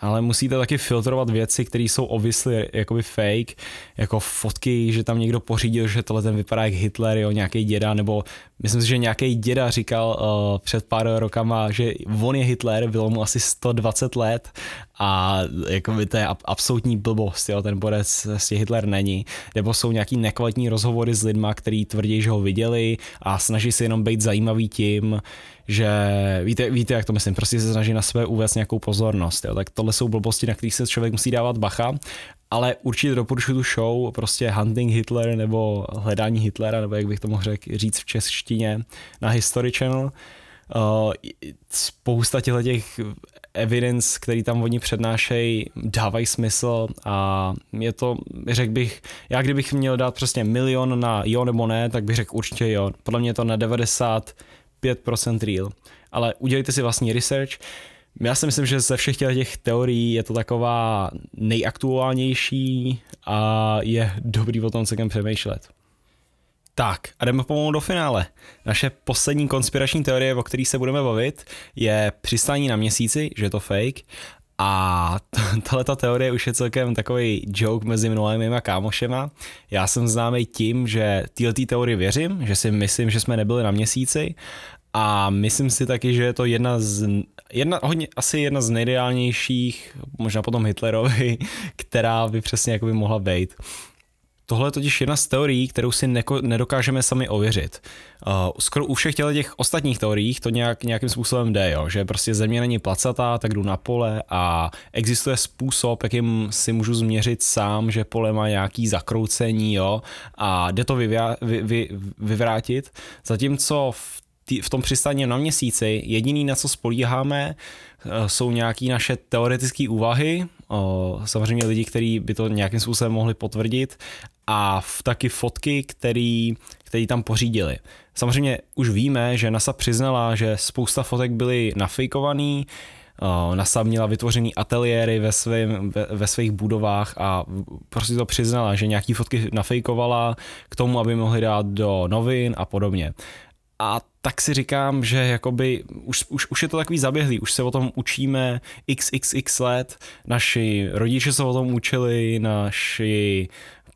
ale musíte taky filtrovat věci, které jsou obviously jakoby fake, jako fotky, že tam někdo pořídil, že tohle ten vypadá jak Hitler, jo, nějaký děda, nebo myslím si, že nějaký děda říkal uh, před pár rokama, že on je Hitler, bylo mu asi 120 let a jako by to je absolutní blbost, jo, ten borec si Hitler není, nebo jsou nějaký nekvalitní rozhovory s lidma, který tvrdí, že ho viděli a snaží se jenom být zajímavý tím, že víte, víte, jak to myslím, prostě se snaží na sebe uvést nějakou pozornost, jo, tak tohle jsou blbosti, na kterých se člověk musí dávat bacha, ale určitě doporučuji tu show, prostě Hunting Hitler nebo Hledání Hitlera, nebo jak bych to mohl řek, říct v češtině na History Channel. Uh, spousta těchto těch evidence, který tam oni přednášejí, dávají smysl a je to, řekl bych, já kdybych měl dát prostě milion na jo nebo ne, tak bych řekl určitě jo. Podle mě je to na 95% real. Ale udělejte si vlastní research. Já si myslím, že ze všech těch teorií je to taková nejaktuálnější a je dobrý o tom celkem přemýšlet. Tak a jdeme pomalu do finále. Naše poslední konspirační teorie, o které se budeme bavit, je přistání na měsíci, že je to fake. A tahle teorie už je celkem takový joke mezi mnou a mýma kámošema. Já jsem známý tím, že této teorii věřím, že si myslím, že jsme nebyli na měsíci a myslím si taky, že je to jedna z, jedna, hodně, asi jedna z nejideálnějších, možná potom Hitlerovi, [LAUGHS] která by přesně jako by mohla být. Tohle je totiž jedna z teorií, kterou si neko, nedokážeme sami ověřit. Uh, skoro u všech těch ostatních teoriích to nějak, nějakým způsobem jde, jo? že prostě země není placatá, tak jdu na pole a existuje způsob, jakým si můžu změřit sám, že pole má nějaký zakroucení jo? a jde to vyvá, vy, vy, vyvrátit. Zatímco v tý, v tom přistání na měsíci jediný, na co spolíháme, eh, jsou nějaké naše teoretické úvahy, samozřejmě lidi, kteří by to nějakým způsobem mohli potvrdit a v taky fotky, který, který tam pořídili. Samozřejmě už víme, že NASA přiznala, že spousta fotek byly nafejkovaný, NASA měla vytvořený ateliéry ve, svým, ve, ve svých budovách a prostě to přiznala, že nějaký fotky nafejkovala k tomu, aby mohli dát do novin a podobně. A tak si říkám, že jakoby už, už, už je to takový zaběhlý, už se o tom učíme xxx let, naši rodiče se o tom učili, naši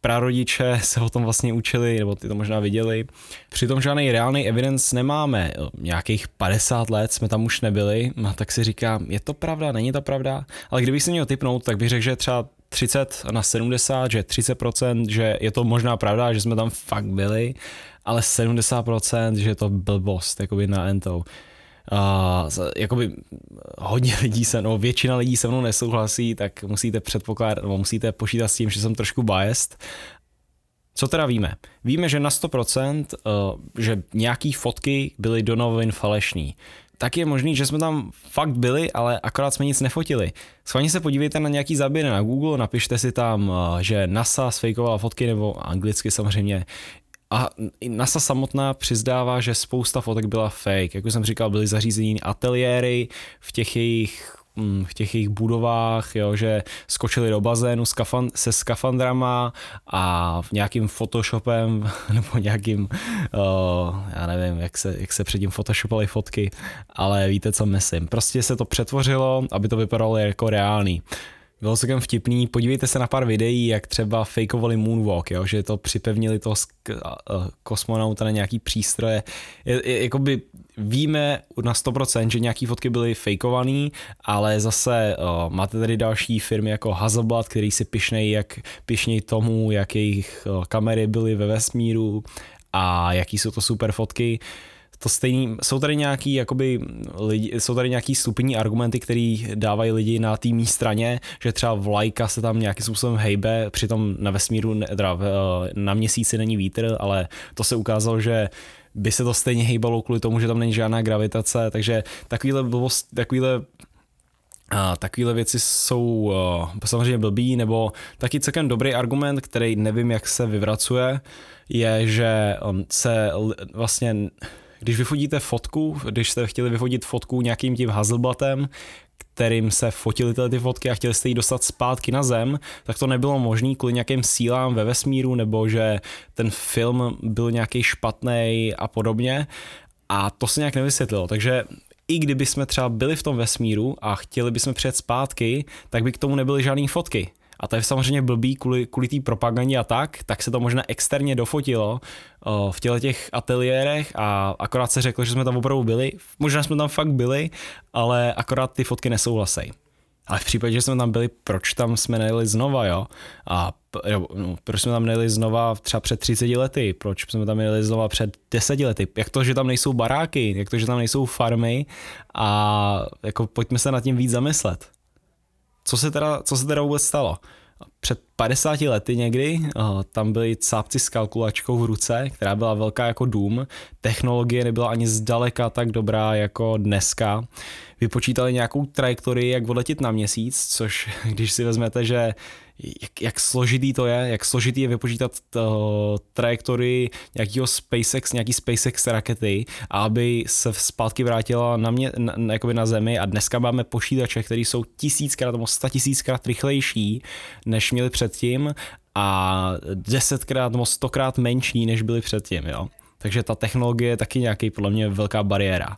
prarodiče se o tom vlastně učili, nebo ty to možná viděli. Přitom žádný reálný evidence nemáme. Nějakých 50 let jsme tam už nebyli, a tak si říkám, je to pravda, není to pravda? Ale kdybych si měl typnout, tak bych řekl, že třeba 30 na 70, že 30%, že je to možná pravda, že jsme tam fakt byli, ale 70%, že je to blbost, jakoby na entou. Uh, jakoby hodně lidí se, no většina lidí se mnou nesouhlasí, tak musíte předpokládat, nebo musíte počítat s tím, že jsem trošku biased. Co teda víme? Víme, že na 100%, uh, že nějaký fotky byly do novin falešný tak je možný, že jsme tam fakt byli, ale akorát jsme nic nefotili. Schválně se podívejte na nějaký záběr na Google, napište si tam, eh, že NASA sfejkovala fotky, nebo anglicky samozřejmě, a NASA samotná přizdává, že spousta fotek byla fake. Jak už jsem říkal, byly zařízení ateliéry v těch jejich mm, v těch jejich budovách, jo, že skočili do bazénu se skafandrama a v nějakým photoshopem [LAUGHS] nebo nějakým, uh, já nevím, jak se, jak se předtím photoshopaly fotky, ale víte, co myslím. Prostě se to přetvořilo, aby to vypadalo jako reálný bylo celkem vtipný. Podívejte se na pár videí, jak třeba fakeovali moonwalk, jo? že to připevnili toho kosmonauta na nějaký přístroje. Je, je, jakoby víme na 100%, že nějaký fotky byly fakeovaný, ale zase o, máte tady další firmy jako Hasselblad, který si pišnej, jak pišnej tomu, jak jejich o, kamery byly ve vesmíru a jaký jsou to super fotky to stejný, jsou tady nějaký, jakoby, lidi, jsou tady nějaký stupní argumenty, které dávají lidi na té straně, že třeba vlajka se tam nějakým způsobem hejbe, přitom na vesmíru, teda na měsíci není vítr, ale to se ukázalo, že by se to stejně hejbalo kvůli tomu, že tam není žádná gravitace, takže takovýhle, blbost, takovýhle a takovéhle věci jsou uh, samozřejmě blbý, nebo taky celkem dobrý argument, který nevím, jak se vyvracuje, je, že um, se vlastně když vyfotíte fotku, když jste chtěli vyfotit fotku nějakým tím Hazelblatem, kterým se fotily ty fotky a chtěli jste ji dostat zpátky na zem, tak to nebylo možné kvůli nějakým sílám ve vesmíru nebo že ten film byl nějaký špatný a podobně. A to se nějak nevysvětlilo. Takže i kdyby jsme třeba byli v tom vesmíru a chtěli bychom přijet zpátky, tak by k tomu nebyly žádné fotky a to je samozřejmě blbý kvůli, kvůli té propagandě a tak, tak se to možná externě dofotilo v těle těch ateliérech a akorát se řeklo, že jsme tam opravdu byli, možná jsme tam fakt byli, ale akorát ty fotky nesouhlasejí. Ale v případě, že jsme tam byli, proč tam jsme nejeli znova, jo? A no, proč jsme tam nejeli znova třeba před 30 lety? Proč jsme tam nejeli znova před 10 lety? Jak to, že tam nejsou baráky? Jak to, že tam nejsou farmy? A jako pojďme se nad tím víc zamyslet. Co se teda, co se teda vůbec stalo? Před 50 lety někdy uh, tam byli cápci s kalkulačkou v ruce, která byla velká jako dům. Technologie nebyla ani zdaleka tak dobrá jako dneska vypočítali nějakou trajektorii, jak odletět na měsíc, což [LAUGHS] když si vezmete, že jak, jak složitý to je, jak složitý je vypočítat to, trajektorii nějakého SpaceX, nějaký SpaceX rakety, aby se zpátky vrátila na, mě, na, na, na Zemi a dneska máme počítače, které jsou tisíckrát nebo sta tisíckrát rychlejší, než měli předtím a desetkrát nebo stokrát menší, než byly předtím, jo. Takže ta technologie je taky nějaký podle mě velká bariéra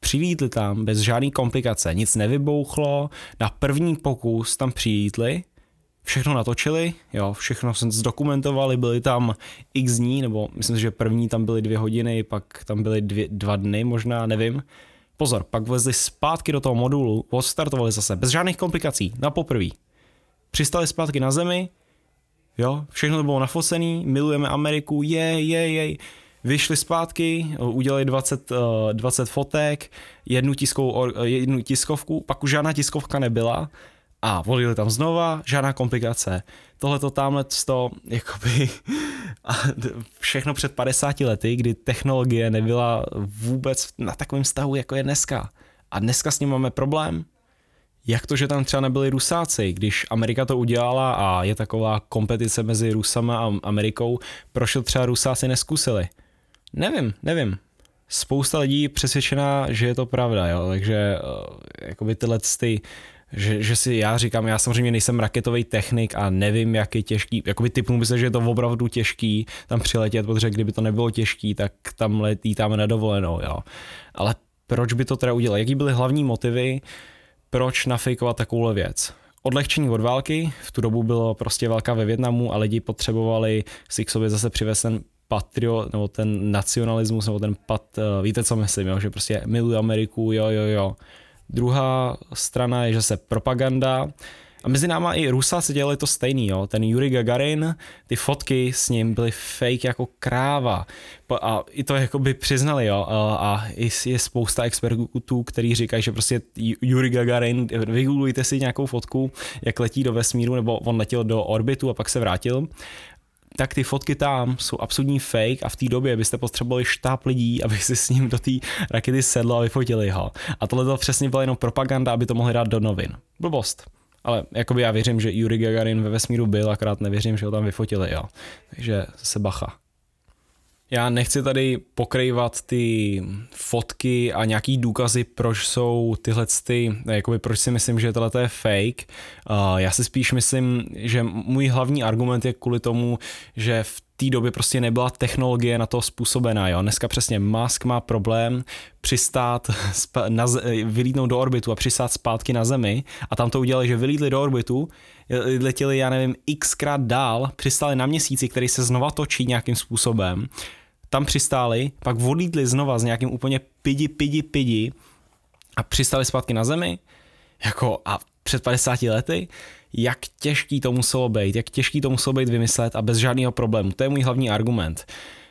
přilítli tam bez žádný komplikace, nic nevybouchlo, na první pokus tam přilítli, všechno natočili, jo, všechno jsem zdokumentovali, byly tam x dní, nebo myslím, že první tam byly dvě hodiny, pak tam byly dvě, dva dny možná, nevím. Pozor, pak vlezli zpátky do toho modulu, odstartovali zase, bez žádných komplikací, na poprví. Přistali zpátky na zemi, jo, všechno to bylo nafocený, milujeme Ameriku, je, je, je vyšli zpátky, udělali 20, 20 eh, fotek, jednu, tiskovou, jednu tiskovku, pak už žádná tiskovka nebyla a volili tam znova, žádná komplikace. Tohle to tamhle to, jakoby, [LAUGHS] a všechno před 50 lety, kdy technologie nebyla vůbec na takovém stavu, jako je dneska. A dneska s ním máme problém, jak to, že tam třeba nebyli Rusáci, když Amerika to udělala a je taková kompetice mezi Rusama a Amerikou, proč to třeba Rusáci neskusili? Nevím, nevím. Spousta lidí přesvědčená, že je to pravda, jo, takže uh, jakoby tyhle ty, že, že si já říkám, já samozřejmě nejsem raketový technik a nevím, jak je těžký, jakoby typnu by se, že je to opravdu těžký tam přiletět, protože kdyby to nebylo těžký, tak tam letítáme na dovolenou, jo. Ale proč by to teda udělal? Jaký byly hlavní motivy, proč nafejkovat takovouhle věc? odlehčení od války, v tu dobu bylo prostě válka ve Větnamu a lidi potřebovali si k sobě zase přivést ten patriot, nebo ten nacionalismus, nebo ten pat, eh, víte co myslím, jo? že prostě miluji Ameriku, jo, jo, jo. Druhá strana je, že se propaganda, a mezi náma i Rusáci dělali to stejný, jo. Ten Yuri Gagarin, ty fotky s ním byly fake jako kráva. A i to jako by přiznali, jo. A je spousta expertů, kteří říkají, že prostě Yuri Gagarin, vygooglujte si nějakou fotku, jak letí do vesmíru, nebo on letěl do orbitu a pak se vrátil tak ty fotky tam jsou absolutní fake a v té době byste potřebovali štáb lidí, aby si s ním do té rakety sedlo a vyfotili ho. A tohle to přesně byla jenom propaganda, aby to mohli dát do novin. Blbost. Ale jakoby já věřím, že Yuri Gagarin ve vesmíru byl, akorát nevěřím, že ho tam vyfotili, jo. Takže se bacha. Já nechci tady pokrývat ty fotky a nějaký důkazy, proč jsou tyhle ty, jakoby proč si myslím, že tohle je fake. Uh, já si spíš myslím, že můj hlavní argument je kvůli tomu, že v té době prostě nebyla technologie na to způsobená. Jo? Dneska přesně Musk má problém přistát, [LAUGHS] na, vylítnout do orbitu a přistát zpátky na Zemi a tam to udělali, že vylítli do orbitu, letěli, já nevím, xkrát dál, přistáli na měsíci, který se znova točí nějakým způsobem, tam přistáli, pak odlítli znova s nějakým úplně pidi, pidi, pidi a přistáli zpátky na Zemi, jako a před 50 lety, jak těžký to muselo být, jak těžký to muselo být vymyslet a bez žádného problému. To je můj hlavní argument.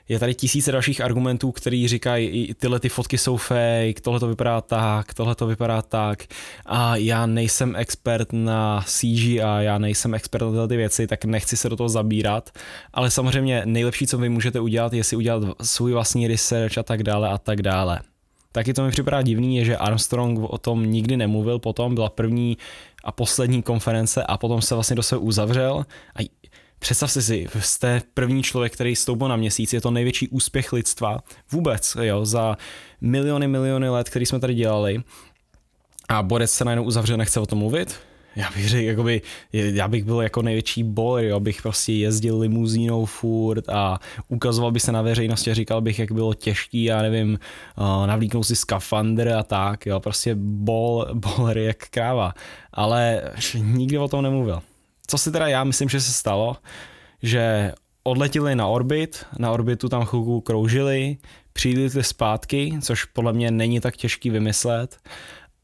Je tady tisíce dalších argumentů, který říkají, tyhle ty fotky jsou fake, tohle to vypadá tak, tohle to vypadá tak a já nejsem expert na CGI, já nejsem expert na tyhle ty věci, tak nechci se do toho zabírat, ale samozřejmě nejlepší, co vy můžete udělat, je si udělat svůj vlastní research a tak dále a tak dále. Taky to mi připadá divný, je, že Armstrong o tom nikdy nemluvil, potom byla první a poslední konference a potom se vlastně do sebe uzavřel. A Představ si jste první člověk, který stoupil na měsíc, je to největší úspěch lidstva vůbec, jo, za miliony, miliony let, který jsme tady dělali. A Borec se najednou uzavřel, nechce o tom mluvit, já bych řekl, jakoby, já bych byl jako největší bor, jo, bych prostě jezdil limuzínou furt a ukazoval by se na veřejnosti a říkal bych, jak bylo těžký, já nevím, uh, navlíknout si skafandr a tak, jo, prostě bol, [LAUGHS] bol jak kráva, ale nikdy o tom nemluvil. Co si teda já myslím, že se stalo, že odletěli na orbit, na orbitu tam chvilku kroužili, přijeli zpátky, což podle mě není tak těžký vymyslet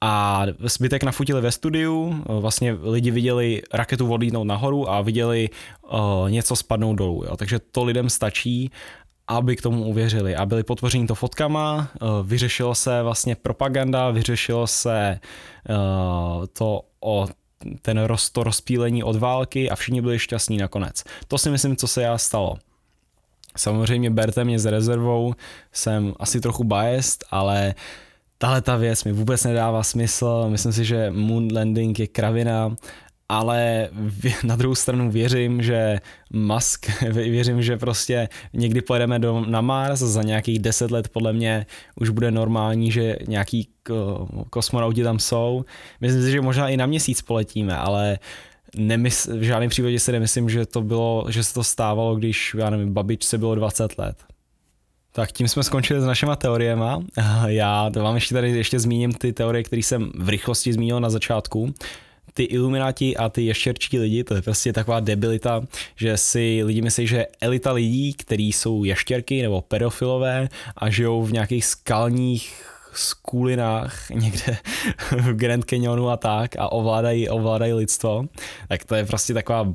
a zbytek nafutili ve studiu, vlastně lidi viděli raketu odlítnout nahoru a viděli uh, něco spadnout dolů, jo. takže to lidem stačí aby k tomu uvěřili a byli potvoření to fotkama, vyřešilo se vlastně propaganda, vyřešilo se to o ten roz, to rozpílení od války a všichni byli šťastní nakonec. To si myslím, co se já stalo. Samozřejmě berte mě s rezervou, jsem asi trochu biased, ale tahle ta věc mi vůbec nedává smysl, myslím si, že moon landing je kravina ale [LAUGHS] na druhou stranu věřím, že Musk, [LAUGHS] věřím, že prostě někdy pojedeme do, na Mars, za nějakých deset let podle mě už bude normální, že nějaký kosmonauti tam jsou. Myslím si, že možná i na měsíc poletíme, ale nemys, v žádném případě si nemyslím, že to bylo, že se to stávalo, když, já nevím, babičce bylo 20 let. Tak tím jsme skončili s našima teoriema. Já to vám ještě tady ještě zmíním ty teorie, které jsem v rychlosti zmínil na začátku ty ilumináti a ty ještěrčí lidi, to je prostě taková debilita, že si lidi myslí, že elita lidí, kteří jsou ještěrky nebo pedofilové a žijou v nějakých skalních skulinách [LAUGHS] někde v Grand Canyonu a tak a ovládají, ovládají lidstvo, tak to je prostě taková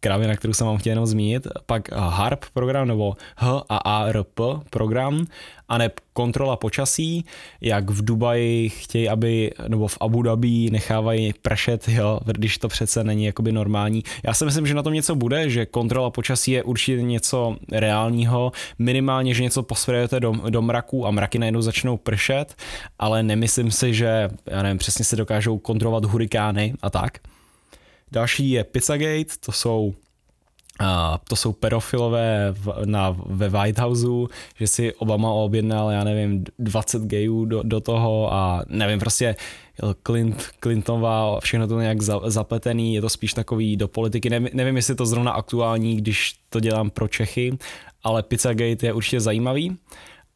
kravina, kterou jsem vám chtěl jenom zmínit, pak HARP program nebo H a ARP program, a ne kontrola počasí, jak v Dubaji chtějí, aby, nebo v Abu Dhabi nechávají pršet, jo, když to přece není jakoby normální. Já si myslím, že na tom něco bude, že kontrola počasí je určitě něco reálního, minimálně, že něco posvedujete do, do mraku a mraky najednou začnou pršet, ale nemyslím si, že, já nevím, přesně se dokážou kontrolovat hurikány a tak. Další je Pizzagate, to jsou a to jsou pedofilové v, na, ve White Houseu, že si Obama objednal, já nevím, 20 gayů do, do toho a nevím, prostě Clint, Clintonová, všechno to nějak za, zapletený, je to spíš takový do politiky, nevím, nevím, jestli je to zrovna aktuální, když to dělám pro Čechy, ale Pizzagate je určitě zajímavý.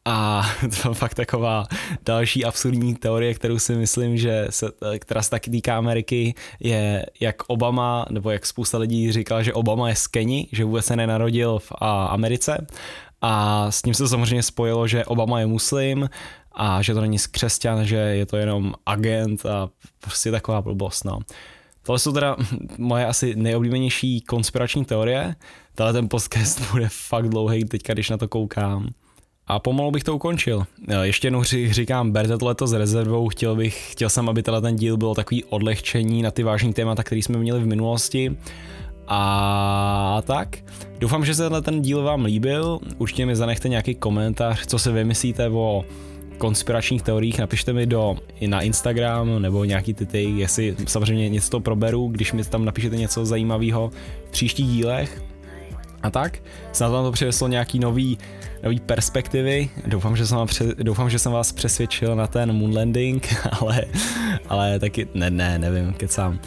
A [LAUGHS] to je fakt taková další absurdní teorie, kterou si myslím, že se, která se taky týká Ameriky, je jak Obama, nebo jak spousta lidí říkala, že Obama je z Keni, že vůbec se nenarodil v Americe. A s tím se samozřejmě spojilo, že Obama je muslim a že to není křesťan, že je to jenom agent a prostě taková blbost. No. Tohle jsou teda [LAUGHS] moje asi nejoblíbenější konspirační teorie. Tenhle ten podcast [LAUGHS] bude fakt dlouhý teďka, když na to koukám. A pomalu bych to ukončil. Ještě jednou říkám, berte tohleto s rezervou, chtěl bych, chtěl jsem, aby tenhle ten díl byl takový odlehčení na ty vážné témata, které jsme měli v minulosti. A tak, doufám, že se tenhle ten díl vám líbil, určitě mi zanechte nějaký komentář, co si vymyslíte o konspiračních teoriích, napište mi do, i na Instagram nebo nějaký ty ty, jestli samozřejmě něco to proberu, když mi tam napíšete něco zajímavého v příštích dílech. A tak, snad vám to přineslo nějaký nový nový perspektivy. Doufám, že jsem, vám pře- doufám, že jsem vás přesvědčil na ten moon landing, [LAUGHS] ale, ale taky ne, ne, nevím, kecám.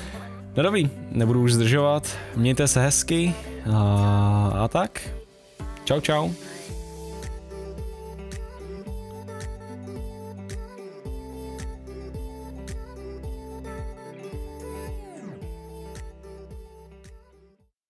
No dobrý, nebudu už zdržovat, mějte se hezky a, a tak. Čau, čau.